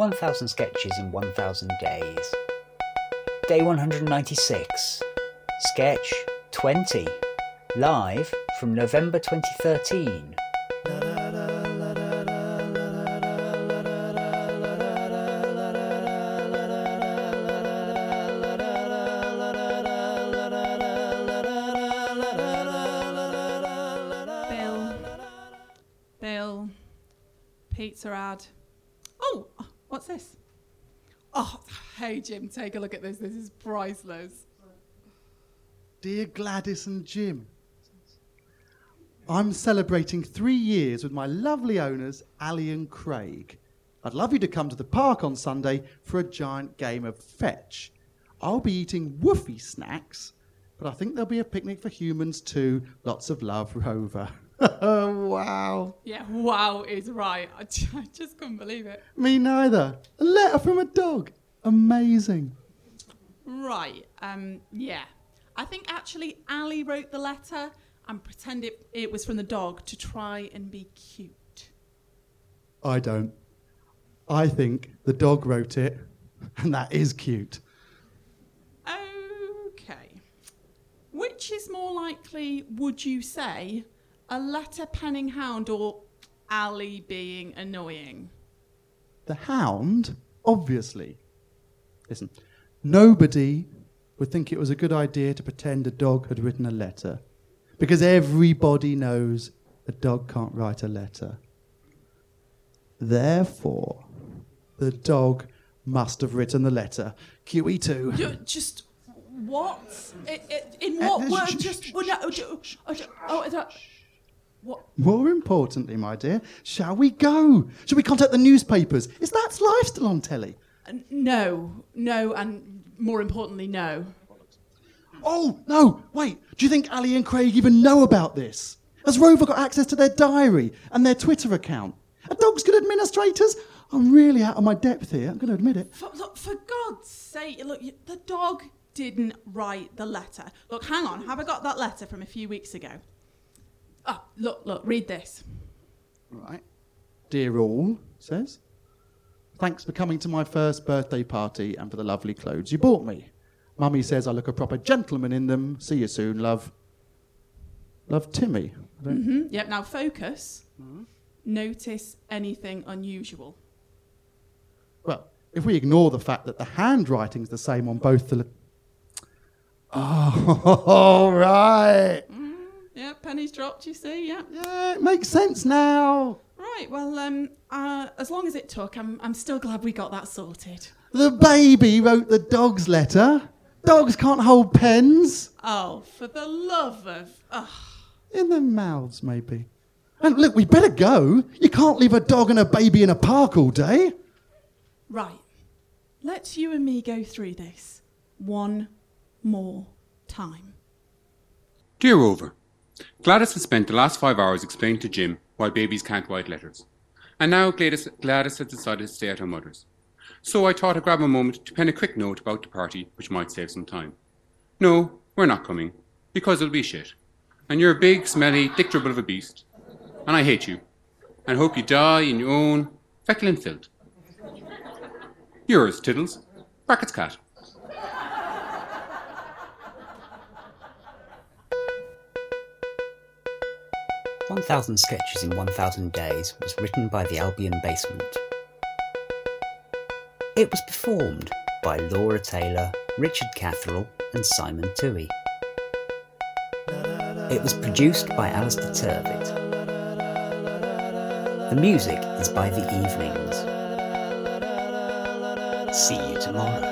1000 Sketches in 1000 Days. Day 196. Sketch 20. Live from November 2013. Bill. Bill. Pizza ad. Oh, what's this? Oh, hey Jim, take a look at this. This is priceless. Dear Gladys and Jim, I'm celebrating three years with my lovely owners, Ali and Craig. I'd love you to come to the park on Sunday for a giant game of fetch. I'll be eating woofy snacks, but I think there'll be a picnic for humans too. Lots of love, Rover. wow. Yeah, wow is right. I just couldn't believe it. Me neither. A letter from a dog. Amazing. Right, um, yeah. I think actually Ali wrote the letter and pretended it was from the dog to try and be cute. I don't. I think the dog wrote it, and that is cute. Okay. Which is more likely, would you say, a letter penning hound or Ali being annoying? The hound, obviously. Listen, nobody would think it was a good idea to pretend a dog had written a letter because everybody knows a dog can't write a letter. Therefore, the dog must have written the letter. QE2. You just what? I- I- in Uh, what sh- word? sh- Just sh- oh, no, oh, oh, oh, what? More importantly, my dear, shall we go? Shall we contact the newspapers? Is that life still on telly? Uh, No, no, and more importantly, no. Oh, no, wait. Do you think Ali and Craig even know about this? Has Rover got access to their diary and their Twitter account? Are dogs good administrators? I'm really out of my depth here, I'm going to admit it. For, look, for God's sake, look, the dog didn't write the letter. Look, hang on, have I got that letter from a few weeks ago? Oh, look, look, read this. Right. Dear all, says. Thanks for coming to my first birthday party and for the lovely clothes you bought me. Mummy says I look a proper gentleman in them. See you soon, love. Love Timmy. I don't- hmm Yep, now focus. Hmm? Notice anything unusual. Well, if we ignore the fact that the handwriting's the same on both the. Li- oh, all right. Hmm? Yeah, pennies dropped, you see, yeah. Yeah, it makes sense now. Right, well, um, uh, as long as it took, I'm, I'm still glad we got that sorted. The baby wrote the dog's letter. Dogs can't hold pens. Oh, for the love of. Oh, In their mouths, maybe. And look, we better go. You can't leave a dog and a baby in a park all day. right. Let's you and me go through this one more time. Dear Rover, Gladys had spent the last five hours explaining to Jim why babies can't write letters. And now Gladys, Gladys has decided to stay at her mother's. So I thought I'd grab a moment to pen a quick note about the party, which might save some time. No, we're not coming, because it'll be shit. And you're a big, smelly, thick dribble of a beast. And I hate you. And hope you die in your own feculent filth. Yours, Tiddles. Brackets cat. One Thousand Sketches in 1000 Days was written by the Albion Basement. It was performed by Laura Taylor, Richard Catherall, and Simon Toohey. It was produced by Alistair Turvitt. The music is by The Evenings. See you tomorrow.